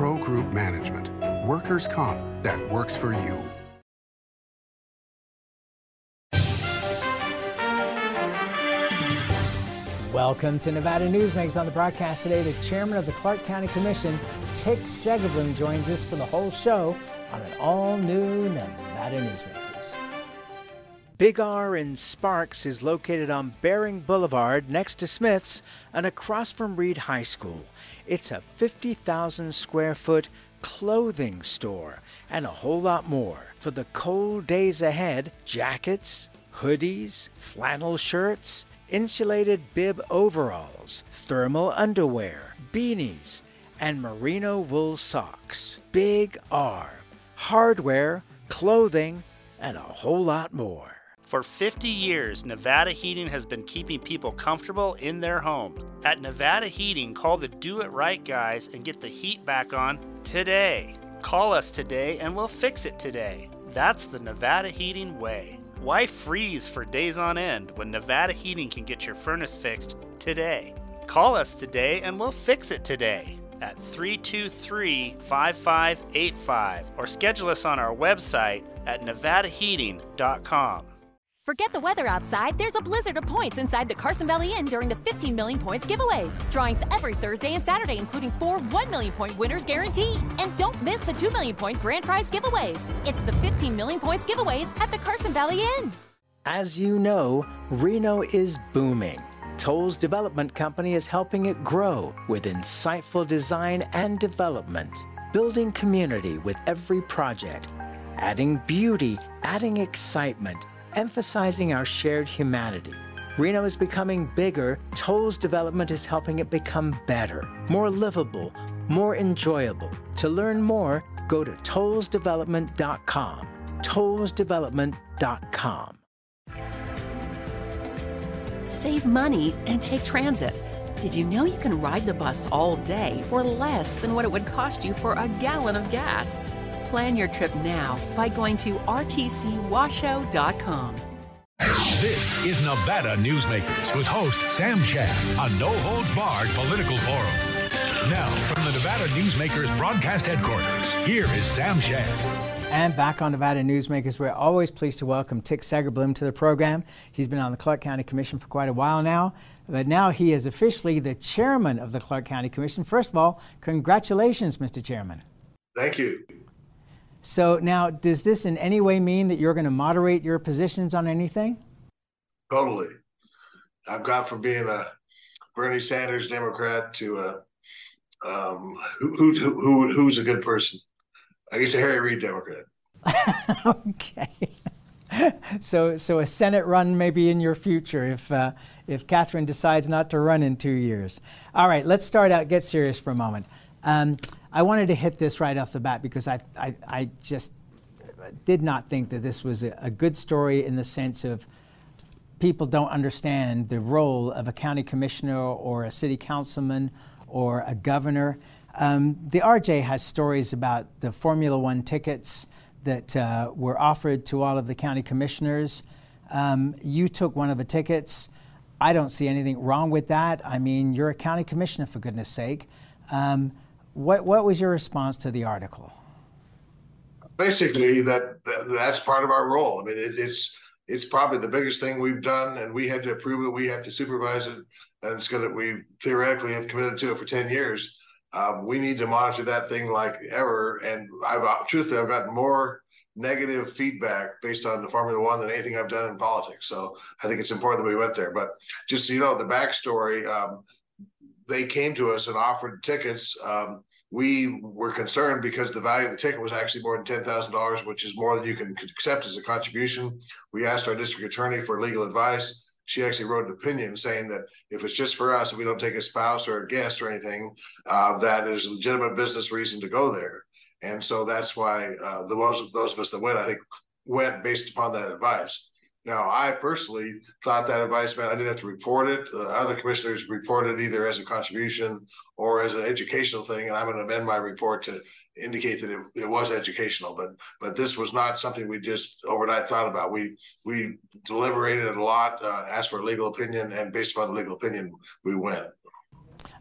Pro Group Management. Workers' comp that works for you. Welcome to Nevada Newsmakers. On the broadcast today, the chairman of the Clark County Commission, Tick Segerblom, joins us for the whole show on an all-new Nevada Newsmakers. Big R in Sparks is located on Bering Boulevard next to Smith's and across from Reed High School. It's a 50,000 square foot clothing store and a whole lot more. For the cold days ahead, jackets, hoodies, flannel shirts, insulated bib overalls, thermal underwear, beanies, and merino wool socks. Big R. Hardware, clothing, and a whole lot more. For 50 years, Nevada Heating has been keeping people comfortable in their homes. At Nevada Heating, call the Do It Right guys and get the heat back on today. Call us today and we'll fix it today. That's the Nevada Heating way. Why freeze for days on end when Nevada Heating can get your furnace fixed today? Call us today and we'll fix it today at 323 5585 or schedule us on our website at nevadaheating.com. Forget the weather outside, there's a blizzard of points inside the Carson Valley Inn during the 15 million points giveaways. Drawings every Thursday and Saturday, including four 1 million point winners guaranteed. And don't miss the 2 million point grand prize giveaways. It's the 15 million points giveaways at the Carson Valley Inn. As you know, Reno is booming. Tolles Development Company is helping it grow with insightful design and development, building community with every project, adding beauty, adding excitement emphasizing our shared humanity. Reno is becoming bigger. Tolles Development is helping it become better, more livable, more enjoyable. To learn more, go to tollesdevelopment.com. Tollesdevelopment.com. Save money and take transit. Did you know you can ride the bus all day for less than what it would cost you for a gallon of gas? Plan your trip now by going to rtcwashoe.com. This is Nevada Newsmakers with host Sam Shad on No Holds Barred Political Forum. Now, from the Nevada Newsmakers broadcast headquarters, here is Sam Shad. And back on Nevada Newsmakers, we're always pleased to welcome Tick Segerblom to the program. He's been on the Clark County Commission for quite a while now, but now he is officially the chairman of the Clark County Commission. First of all, congratulations, Mr. Chairman. Thank you. So now, does this in any way mean that you're going to moderate your positions on anything? Totally. I've gone from being a Bernie Sanders Democrat to a um, who, who, who, who's a good person? I guess a Harry Reid Democrat. okay. so, so a Senate run may be in your future if uh, if Catherine decides not to run in two years. All right, let's start out. Get serious for a moment. Um, I wanted to hit this right off the bat because I, I, I just did not think that this was a, a, good story in the sense of people don't understand the role of a county commissioner or a city councilman or a governor. Um, the RJ has stories about the Formula One tickets that uh, were offered to all of the county commissioners. Um, you took one of the tickets. I don't see anything wrong with that. I mean, you're a county commissioner, for goodness sake. Um, what, what was your response to the article? Basically, that, that that's part of our role. I mean, it, it's it's probably the biggest thing we've done, and we had to approve it. We have to supervise it, and it's going to. We theoretically have committed to it for ten years. Um, we need to monitor that thing like ever. And I've truthfully, I've gotten more negative feedback based on the Formula One than anything I've done in politics. So I think it's important that we went there. But just so you know, the backstory. Um, they came to us and offered tickets. Um, we were concerned because the value of the ticket was actually more than ten thousand dollars, which is more than you can accept as a contribution. We asked our district attorney for legal advice. She actually wrote an opinion saying that if it's just for us, if we don't take a spouse or a guest or anything, uh, that is a legitimate business reason to go there. And so that's why uh, the those, those of us that went, I think, went based upon that advice. Now, I personally thought that advice meant I didn't have to report it. Uh, other commissioners reported either as a contribution or as an educational thing, and I'm going to amend my report to indicate that it, it was educational. But but this was not something we just overnight thought about. We we deliberated a lot, uh, asked for a legal opinion, and based upon the legal opinion, we went.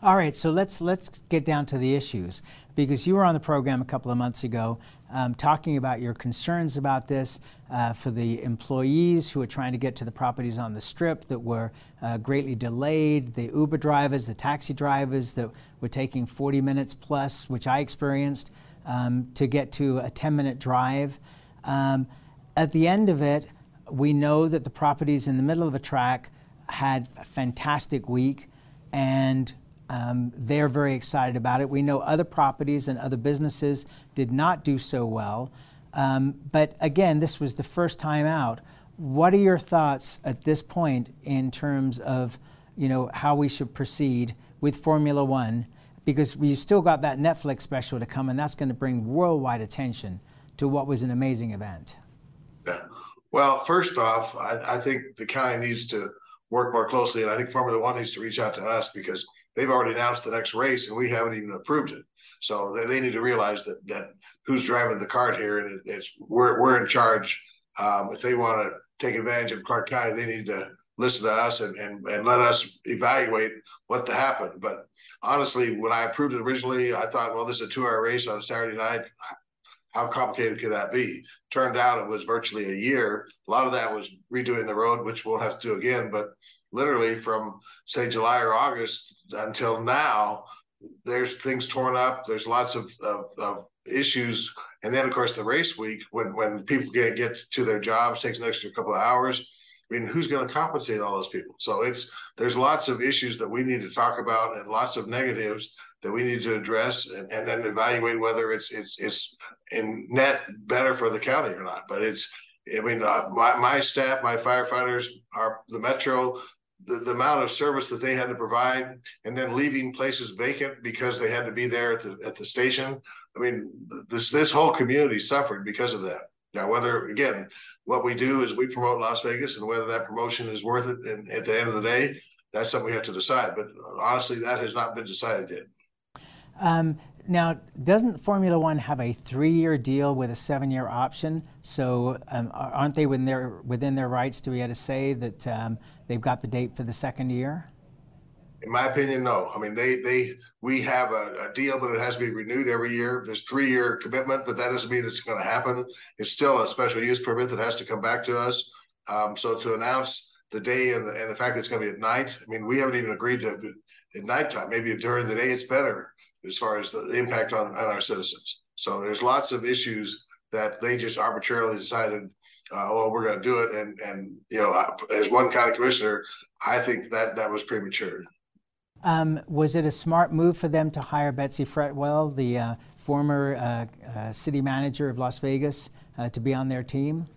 All right, so let's let's get down to the issues because you were on the program a couple of months ago um, talking about your concerns about this uh, for the employees who are trying to get to the properties on the strip that were uh, greatly delayed, the Uber drivers, the taxi drivers that were taking 40 minutes plus, which I experienced, um, to get to a 10 minute drive. Um, at the end of it, we know that the properties in the middle of a track had a fantastic week and um, they're very excited about it. We know other properties and other businesses did not do so well. Um, but again, this was the first time out. What are your thoughts at this point in terms of, you know, how we should proceed with Formula One? Because we've still got that Netflix special to come, and that's going to bring worldwide attention to what was an amazing event. Yeah. Well, first off, I, I think the county needs to work more closely, and I think Formula One needs to reach out to us because – they've already announced the next race and we haven't even approved it. So they, they need to realize that that who's driving the cart here and it, it's we're we're in charge. Um, if they want to take advantage of Clark County, they need to listen to us and, and and let us evaluate what to happen. But honestly, when I approved it originally, I thought, well, this is a two-hour race on Saturday night. How complicated could that be? Turned out it was virtually a year. A lot of that was redoing the road, which we'll have to do again. But literally from say July or August until now, there's things torn up. There's lots of, of, of, issues, and then of course the race week when when people get get to their jobs takes an extra couple of hours. I mean, who's going to compensate all those people? So it's there's lots of issues that we need to talk about and lots of negatives that we need to address and, and then evaluate whether it's it's it's in net better for the county or not. But it's I mean, uh, my, my staff, my firefighters, are the metro, the, the amount of service that they had to provide and then leaving places vacant because they had to be there at the at the station. I mean, this this whole community suffered because of that. Now, whether again, what we do is we promote Las Vegas, and whether that promotion is worth it, and at the end of the day, that's something we have to decide. But honestly, that has not been decided yet. Um, now, doesn't Formula One have a three-year deal with a seven-year option? So, um, aren't they within their within their rights to be able to say that um, they've got the date for the second year? In my opinion, no. I mean, they they we have a, a deal, but it has to be renewed every year. There's three year commitment, but that doesn't mean it's going to happen. It's still a special use permit that has to come back to us. Um, so to announce the day and the, and the fact that it's going to be at night, I mean, we haven't even agreed to at nighttime. Maybe during the day it's better as far as the impact on, on our citizens. So there's lots of issues that they just arbitrarily decided uh, well, we're going to do it. And and you know, as one county commissioner, I think that that was premature. Um, was it a smart move for them to hire Betsy Fretwell, the uh, former uh, uh city manager of Las Vegas, uh, to be on their team?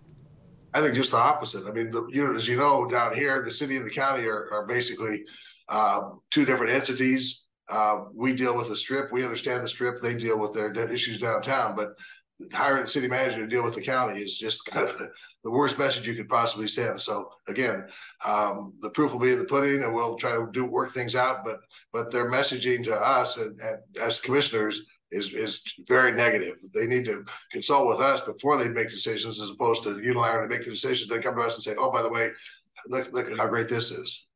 I think just the opposite. I mean, the, you know, as you know, down here, the city and the county are, are basically um, two different entities. Uh, we deal with the strip. We understand the strip. They deal with their issues downtown. But hiring the city manager to deal with the county is just kind of the worst message you could possibly send. So again, um, the proof will be in the pudding, and we'll try to do work things out. But but their messaging to us and, and as commissioners is is very negative. They need to consult with us before they make decisions, as opposed to unilaterally make the decisions. Then come to us and say, "Oh, by the way, look look at how great this is."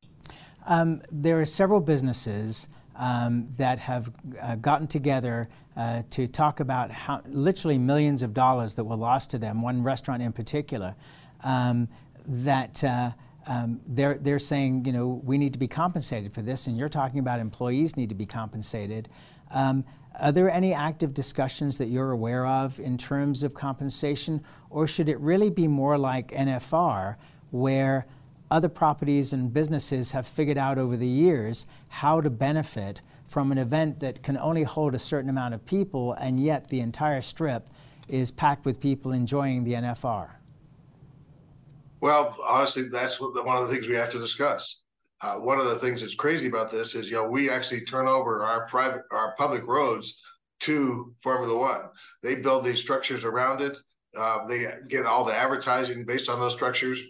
Um, there are several businesses um, that have uh, gotten together uh, to talk about how literally millions of dollars that were lost to them. One restaurant in particular, um, that uh, um, they're they're saying, you know, we need to be compensated for this, and you're talking about employees need to be compensated. Um, are there any active discussions that you're aware of in terms of compensation, or should it really be more like NFR, where other properties and businesses have figured out over the years how to benefit from an event that can only hold a certain amount of people, and yet the entire strip is packed with people enjoying the NFR? Well, honestly, that's one of the things we have to discuss. Uh, one of the things that's crazy about this is, you know, we actually turn over our private, our public roads to Formula One. They build these structures around it. Uh, they get all the advertising based on those structures.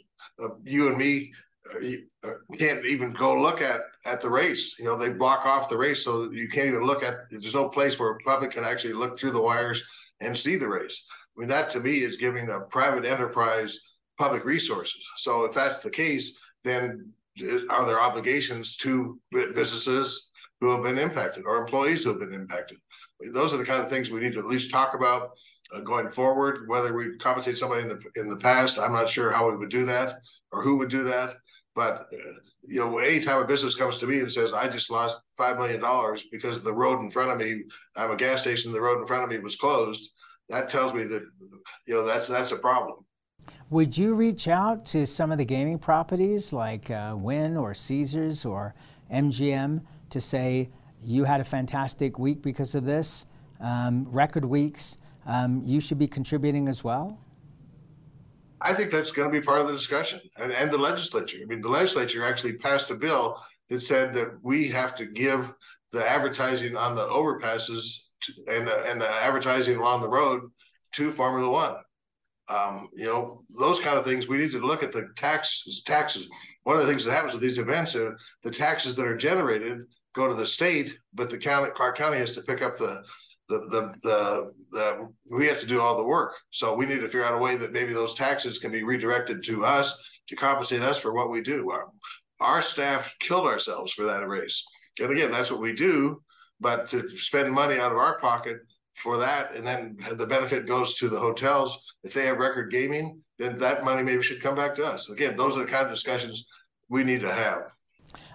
Uh, you and me uh, uh, can't even go look at at the race. You know, they block off the race, so you can't even look at. There's no place where a public can actually look through the wires and see the race. I mean, that to me is giving a private enterprise public resources. So if that's the case, then are there obligations to businesses who have been impacted or employees who have been impacted. Those are the kind of things we need to at least talk about uh, going forward. Whether we compensate somebody in the in the past, I'm not sure how we would do that or who would do that. But uh, you know, anytime a business comes to me and says, "I just lost five million dollars because the road in front of me, I'm a gas station, the road in front of me was closed," that tells me that you know that's that's a problem. Would you reach out to some of the gaming properties like uh, Wynn or Caesars or MGM to say you had a fantastic week because of this, um, record weeks? Um, you should be contributing as well. I think that's going to be part of the discussion and, and the legislature. I mean, the legislature actually passed a bill that said that we have to give the advertising on the overpasses to, and the, and the advertising along the road to Formula One. Um, you know, those kind of things. We need to look at the taxes. Taxes. One of the things that happens with these events are the taxes that are generated go to the state, but the county, Clark County, has to pick up the the the the, the we have to do all the work. So we need to figure out a way that maybe those taxes can be redirected to us to compensate us for what we do. Our, our staff killed ourselves for that race, and again, that's what we do. But to spend money out of our pocket for that, and then the benefit goes to the hotels. If they have record gaming, then that money maybe should come back to us. Again, those are the kind of discussions we need to have.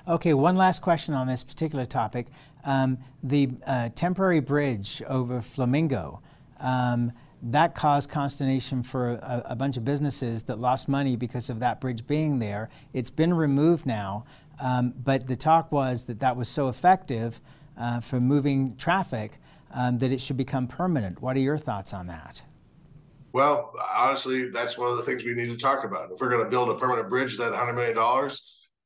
Okay, one last question on this particular topic. Um, the uh, temporary bridge over Flamingo, um, that caused consternation for a, a, bunch of businesses that lost money because of that bridge being there. It's been removed now, um, but the talk was that that was so effective uh, for moving traffic um, that it should become permanent. What are your thoughts on that? Well, honestly, that's one of the things we need to talk about. If we're going to build a permanent bridge, that $100 million,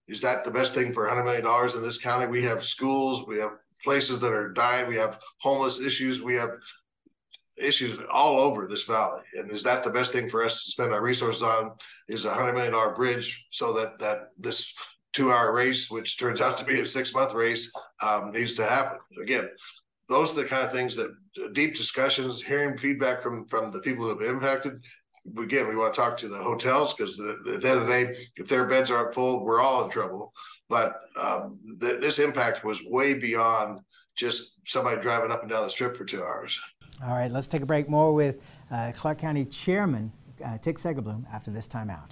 is that the best thing for $100 million in this county? We have schools, we have places that are dying, we have homeless issues, we have issues all over this valley. And is that the best thing for us to spend our resources on? Is a $100 million bridge so that, that this two hour race, which turns out to be a six month race, um, needs to happen. Again, those are the kind of things that deep discussions, hearing feedback from from the people who have been impacted. Again, we want to talk to the hotels because at the end of the day, if their beds aren't full, we're all in trouble. But um, th- this impact was way beyond just somebody driving up and down the strip for two hours. All right, let's take a break. More with uh, Clark County Chairman uh, Tick after this timeout.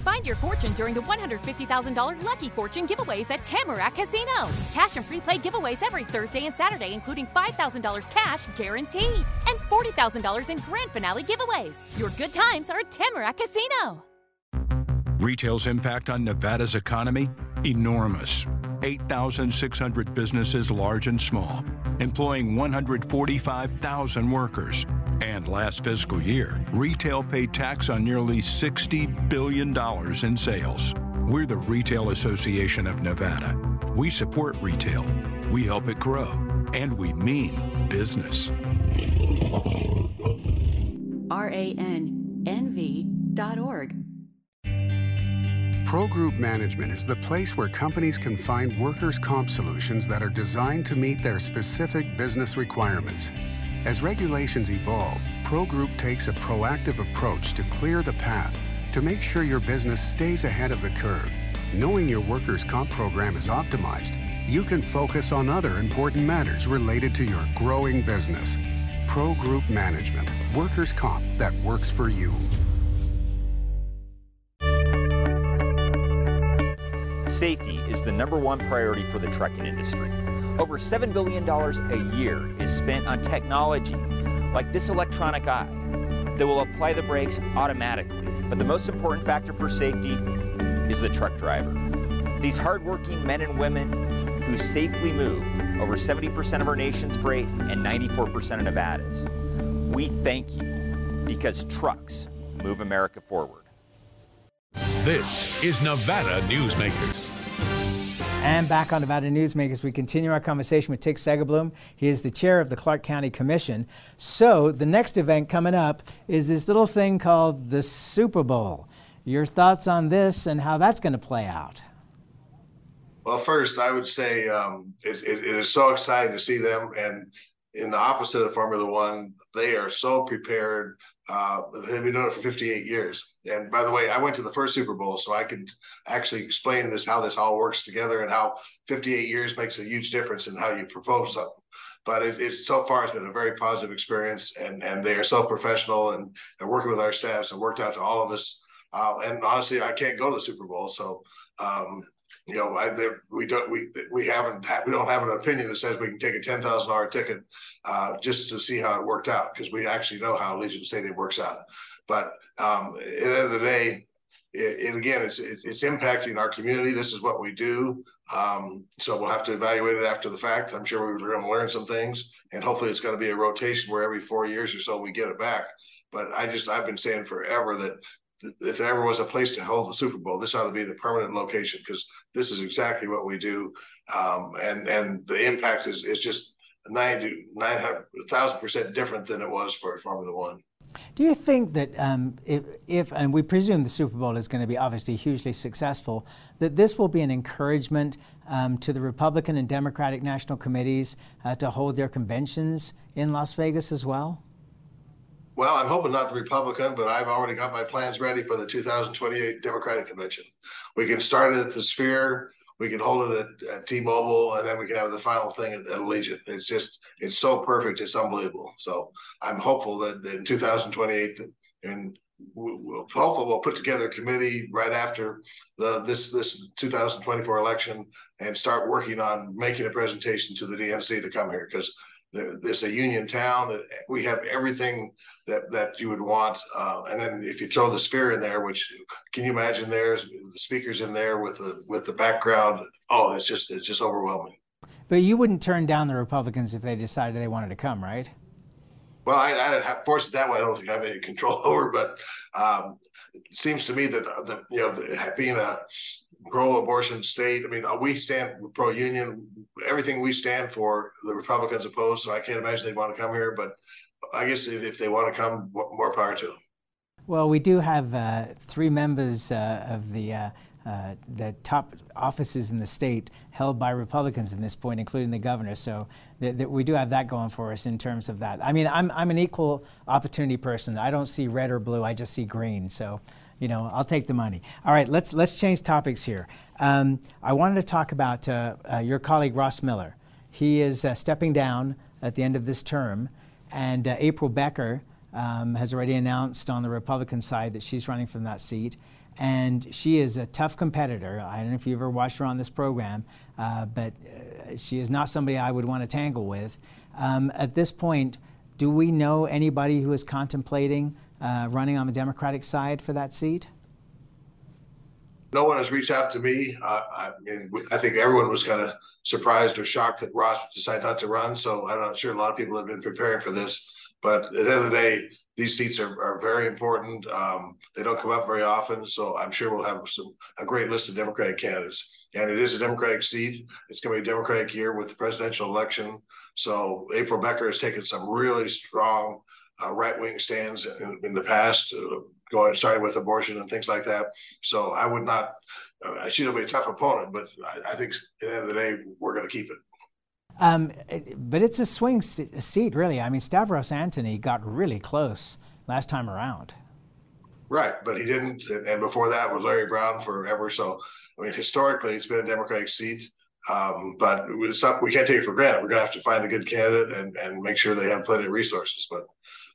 Find your fortune during the $150,000 Lucky Fortune giveaways at Tamarack Casino. Cash and free play giveaways every Thursday and Saturday, including $5,000 cash guaranteed and $40,000 in grand finale giveaways. Your good times are at Tamarack Casino. Retail's impact on Nevada's economy? Enormous. 8,600 businesses, large and small, employing 145,000 workers. And last fiscal year, retail paid tax on nearly $60 billion in sales. We're the Retail Association of Nevada. We support retail, we help it grow, and we mean business. RANNV.org. Pro Group Management is the place where companies can find workers' comp solutions that are designed to meet their specific business requirements. As regulations evolve, Pro Group takes a proactive approach to clear the path to make sure your business stays ahead of the curve. Knowing your workers' comp program is optimized, you can focus on other important matters related to your growing business. Pro Group Management, workers' comp that works for you. Safety is the number one priority for the trucking industry. Over $7 billion a year is spent on technology like this electronic eye that will apply the brakes automatically. But the most important factor for safety is the truck driver. These hardworking men and women who safely move over 70% of our nation's freight and 94% of Nevada's. We thank you because trucks move America forward. This is Nevada Newsmakers. And back on Nevada Newsmakers, we continue our conversation with Tick Segerblom. He is the chair of the Clark County Commission. So, the next event coming up is this little thing called the Super Bowl. Your thoughts on this and how that's going to play out? Well, first, I would say um, it, it, it is so exciting to see them. And in the opposite of Formula One, they are so prepared. Uh, they've been doing it for 58 years. And by the way, I went to the first Super Bowl, so I can actually explain this how this all works together and how 58 years makes a huge difference in how you propose something. But it, it's so far it's been a very positive experience, and and they are so professional and and working with our staffs and worked out to all of us. Uh, and honestly, I can't go to the Super Bowl, so um, you know, I, we don't we we haven't we don't have an opinion that says we can take a ten thousand dollar ticket uh, just to see how it worked out because we actually know how Allegiant Stadium works out. But um, at the end of the day, it, it again, it's, it's, it's impacting our community. This is what we do. Um, so we'll have to evaluate it after the fact. I'm sure we're going to learn some things, and hopefully, it's going to be a rotation where every four years or so we get it back. But I just I've been saying forever that if there ever was a place to hold the Super Bowl, this ought to be the permanent location because this is exactly what we do, um, and and the impact is is just nine thousand percent different than it was for Formula One. Do you think that um, if, if, and we presume the Super Bowl is going to be obviously hugely successful, that this will be an encouragement um, to the Republican and Democratic national committees uh, to hold their conventions in Las Vegas as well? Well, I'm hoping not the Republican, but I've already got my plans ready for the 2028 Democratic convention. We can start it at the Sphere, we can hold it at, at T-Mobile, and then we can have the final thing at, at Allegiant. It's just it's so perfect, it's unbelievable. So I'm hopeful that in 2028, and we'll hopefully we'll put together a committee right after the this this 2024 election and start working on making a presentation to the DNC to come here because there's a union town that we have everything that that you would want uh, and then if you throw the sphere in there which can you imagine there's the speakers in there with the with the background? Oh it's just it's just overwhelming. But you wouldn't turn down the republicans if they decided they wanted to come right? Well i i have forced it that way i don't think i have any control over but um, it seems to me that the you know the, being a pro-abortion state. I mean, uh, we stand pro-union. Everything we stand for, the Republicans oppose. So I can't imagine they want to come here. But I guess if they want to come, more power to them. Well, we do have uh, three members uh, of the uh, uh, the top offices in the state held by Republicans at this point, including the governor. So th- th- we do have that going for us in terms of that. I mean, I'm I'm an equal opportunity person. I don't see red or blue. I just see green. So you know, I'll take the money. All right, let's let's change topics here. Um, I wanted to talk about uh, uh, your colleague Ross Miller. He is uh, stepping down at the end of this term, and uh, April Becker um, has already announced on the Republican side that she's running from that seat. And she is a tough competitor. I don't know if you've ever watched her on this program, uh, but uh, she is not somebody I would want to tangle with. Um, at this point, do we know anybody who is contemplating uh, running on the Democratic side for that seat? No one has reached out to me. Uh, I mean, I think everyone was kind of surprised or shocked that Ross decided not to run. So I'm not sure a lot of people have been preparing for this. But at the end of the day, these seats are, are very important. Um, they don't come up very often, so I'm sure we'll have some a great list of Democratic candidates. And it is a Democratic seat. It's going to be a Democratic year with the presidential election. So April Becker has taken some really strong uh, right wing stands in, in, the past, uh, going starting with abortion and things like that. So I would not. Uh, to be a tough opponent, but I, I, think at the end of the day, we're going to keep it. Um, but it's a swing seat, really. I mean, Stavros Anthony got really close last time around. Right, but he didn't. And before that was Larry Brown forever. So, I mean, historically, it's been a Democratic seat. Um, but it's not, we can't take it for granted. We're going to have to find a good candidate and, and make sure they have plenty of resources. But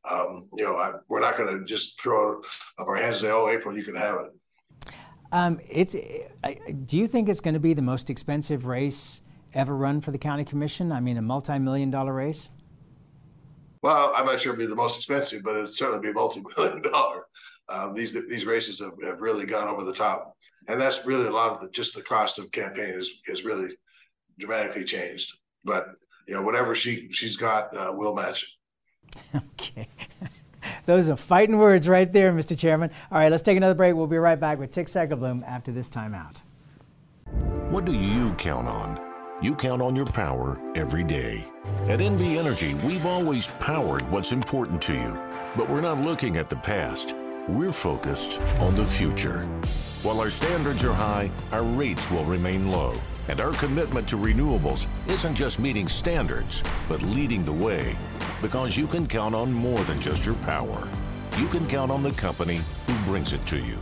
um, you know, I, we're not going to just throw up our hands and say, "Oh, April, you can have it." Um, it's. I, do you think it's going to be the most expensive race ever run for the county commission? I mean, a multi-million dollar race. Well, I'm not sure it'll be the most expensive, but it'll certainly be multi-million dollar. Um, these these races have, have really gone over the top, and that's really a lot of the just the cost of campaign is is really dramatically changed. But you know, whatever she she's got, uh, we'll match it. Okay. Those are fighting words right there, Mr. Chairman. All right, let's take another break. We'll be right back with Tick Segerblom after this timeout. What do you count on? You count on your power every day. At NV Energy, we've always powered what's important to you, but we're not looking at the past. We're focused on the future. While our standards are high, our rates will remain low. And our commitment to renewables isn't just meeting standards, but leading the way. Because you can count on more than just your power. You can count on the company who brings it to you.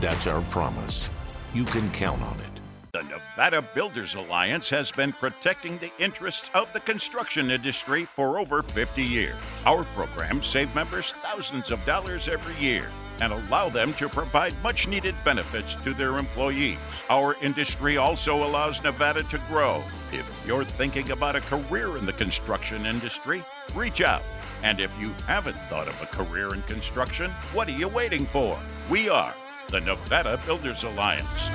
That's our promise. You can count on it. The Nevada Builders Alliance has been protecting the interests of the construction industry for over 50 years. Our programs save members thousands of dollars every year and allow them to provide much needed benefits to their employees. Our industry also allows Nevada to grow. If you're thinking about a career in the construction industry, reach out. And if you haven't thought of a career in construction, what are you waiting for? We are the Nevada Builders Alliance.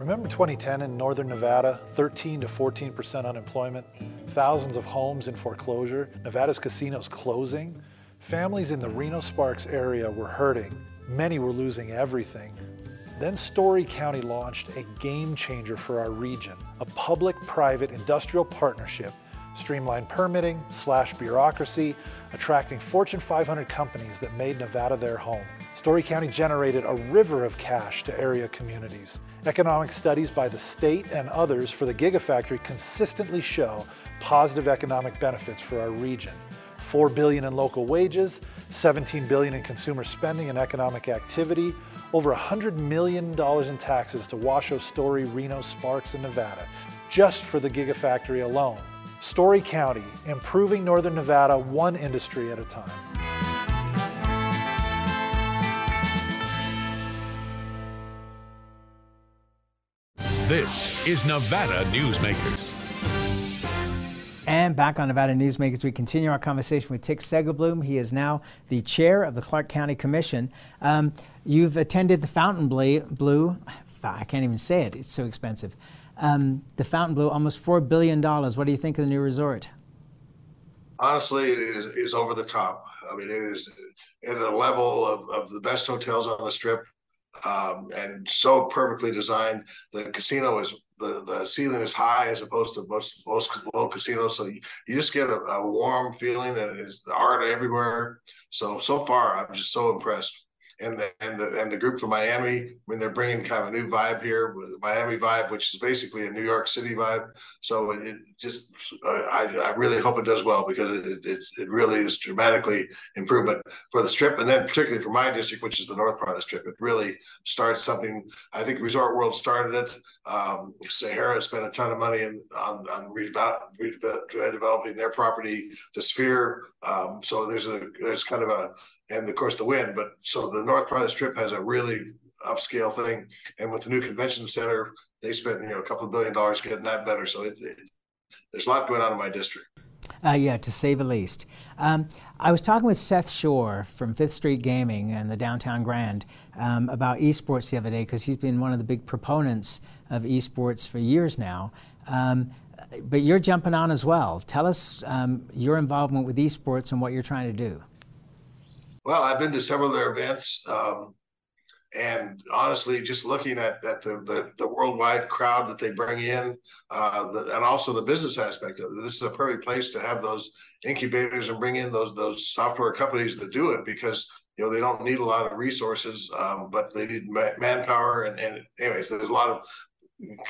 Remember 2010 in northern Nevada, 13 to 14% unemployment, thousands of homes in foreclosure, Nevada's casinos closing? Families in the Reno Sparks area were hurting. Many were losing everything. Then Storey County launched a game changer for our region, a public-private industrial partnership, streamlined permitting, slash bureaucracy, attracting Fortune 500 companies that made Nevada their home. Storey County generated a river of cash to area communities. Economic studies by the state and others for the Gigafactory consistently show positive economic benefits for our region. 4 billion in local wages, 17 billion in consumer spending and economic activity, over 100 million dollars in taxes to Washoe, Storey, Reno, Sparks, and Nevada, just for the Gigafactory alone. Storey County, improving Northern Nevada one industry at a time. This is Nevada Newsmakers. And back on Nevada Newsmakers, we continue our conversation with Tick Segerblom. He is now the chair of the Clark County Commission. Um, you've attended the Fontainebleau, I can't even say it, it's so expensive. Um, the Fontainebleau, almost $4 billion. What do you think of the new resort? Honestly, it is, is over the top. I mean, it is at a level of, of the best hotels on the strip um, and so perfectly designed. The casino is the, the ceiling is high as opposed to most most low casinos, so you, you just get a, a warm feeling, and it's the art everywhere. So so far, I'm just so impressed and the and the and the group from Miami when they're bringing kind of a new vibe here Miami vibe, which is basically a New York City vibe. So it just I, I really hope it does well because it, it it really is dramatically improvement for the strip, and then particularly for my district, which is the north part of the strip. It really starts something. I think Resort World started it. Um, Sahara spent a ton of money in, on on redeveloping their property, the Sphere. Um, so there's a there's kind of a and of course the Wynn. But so the north part of the strip has a really upscale thing, and with the new convention center, they spent you know a couple of billion dollars getting that better. So it, it, there's a lot going on in my district. Uh, yeah, to say the least. Um, I was talking with Seth Schorr from Fifth Street Gaming and the Downtown Grand um, about esports the other day because he's been one of the big proponents of esports for years now. Um, but you're jumping on as well. Tell us um, your involvement with esports and what you're trying to do. Well, I've been to several of their events, um, and honestly, just looking at, at the, the, the worldwide crowd that they bring in, uh, the, and also the business aspect of it, this is a perfect place to have those incubators and bring in those those software companies that do it because you know they don't need a lot of resources, um, but they need ma- manpower. And, and anyways, there's a lot of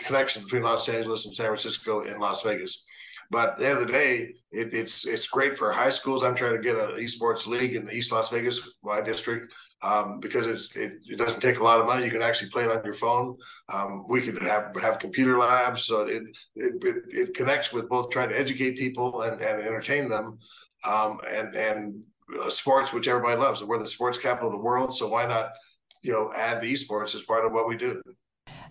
connection between Los Angeles and San Francisco and Las Vegas. But at the end of the day, it, it's it's great for high schools. I'm trying to get an esports league in the East Las Vegas, my district, um, because it, it, doesn't take a lot of money. You can actually play it on your phone. Um, we could have have computer labs, so it, it it, it connects with both trying to educate people and, and entertain them, um, and and uh, sports, which everybody loves. We're the sports capital of the world, so why not, you know, add esports as part of what we do.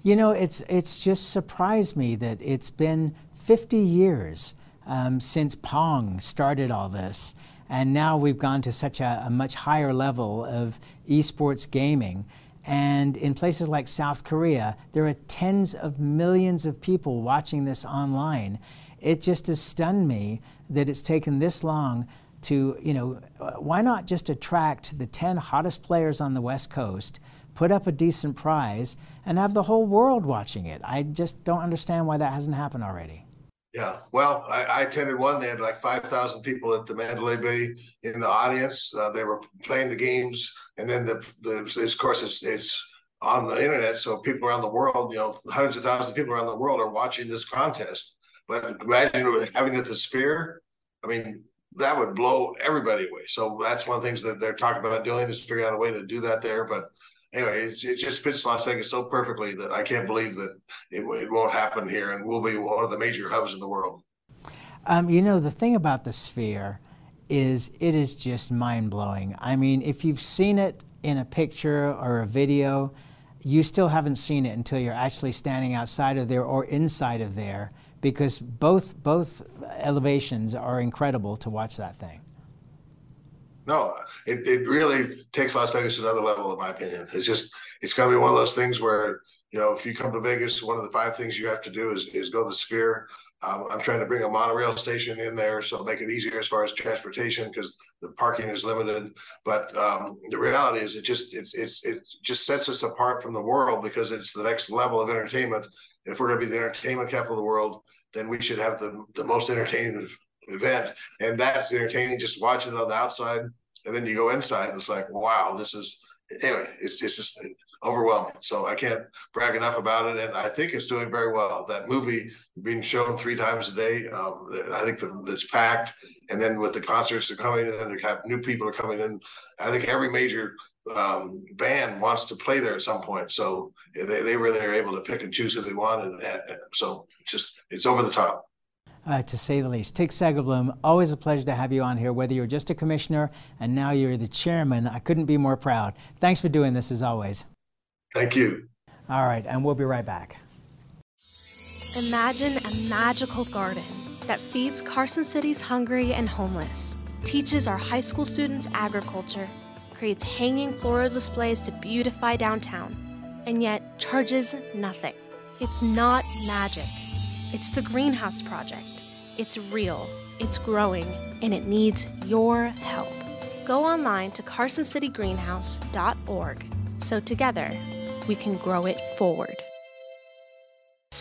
You know, it's it's just surprised me that it's been 50 years um, since Pong started all this, and now we've gone to such a, a much higher level of esports gaming. And in places like South Korea, there are tens of millions of people watching this online. It just has stunned me that it's taken this long to, you know, why not just attract the 10 hottest players on the West Coast, put up a decent prize, and have the whole world watching it? I just don't understand why that hasn't happened already. Yeah, well, I, I, attended one. They had like five thousand people at the Mandalay Bay in the audience. Uh, they were playing the games, and then the the of course it's, it's on the internet. So people around the world, you know, hundreds of thousands of people around the world are watching this contest. But imagine having it the sphere. I mean, that would blow everybody away. So that's one of the things that they're talking about doing is figuring out a way to do that there. But anyway, it, just fits Las Vegas so perfectly that I can't believe that it, it won't happen here, and we'll be one of the major hubs in the world. Um, you know, the thing about the sphere is it is just mind blowing. I mean, if you've seen it in a picture or a video, you still haven't seen it until you're actually standing outside of there or inside of there because both both elevations are incredible to watch that thing. No, it, it really takes Las Vegas to another level, in my opinion. It's just it's going to be one of those things where you know if you come to Vegas, one of the five things you have to do is is go to the Sphere. Um, I'm trying to bring a monorail station in there, so make it easier as far as transportation because the parking is limited. But um, the reality is, it just it's it's it just sets us apart from the world because it's the next level of entertainment. If we're going to be the entertainment capital of the world, then we should have the the most entertaining event, and that's entertaining. Just watching it on the outside, and then you go inside, and it's like, wow, this is anyway. It's, it's just overwhelming. So I can't brag enough about it, and I think it's doing very well. That movie being shown three times a day, um, I think the, it's packed. And then with the concerts are coming, and they have new people are coming in. I think every major um, band wants to play there at some point. So they, they really are able to pick and choose who they want, and, and so just it's over the top. Uh, to say the least. Tick Segerblom, always a pleasure to have you on here, whether you're just a commissioner and now you're the chairman. I couldn't be more proud. Thanks for doing this as always. Thank you. All right, and we'll be right back. Imagine a magical garden that feeds Carson City's hungry and homeless, teaches our high school students agriculture, creates hanging floral displays to beautify downtown, and yet charges nothing. It's not magic. It's the Greenhouse Project. It's real, it's growing, and it needs your help. Go online to carsoncitygreenhouse.org so together we can grow it forward.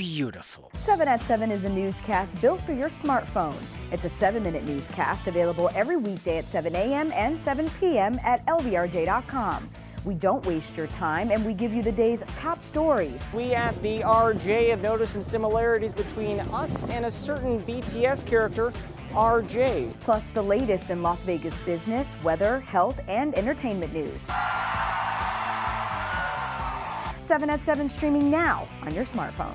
beautiful. 7 at 7 is a newscast built for your smartphone. It's a seven minute newscast available every weekday at 7 a.m. and 7 p.m. at lvrj.com. We don't waste your time and we give you the day's top stories. We at the RJ have noticed some similarities between us and a certain BTS character, RJ. Plus the latest in Las Vegas business, weather, health, and entertainment news. 7 at 7 streaming now on your smartphone.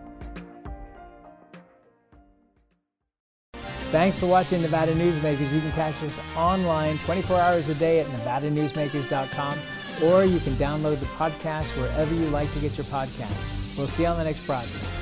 Thanks for watching Nevada Newsmakers. You can catch us online 24 hours a day at nevadanewsmakers.com or you can download the podcast wherever you like to get your podcast. We'll see you on the next broadcast.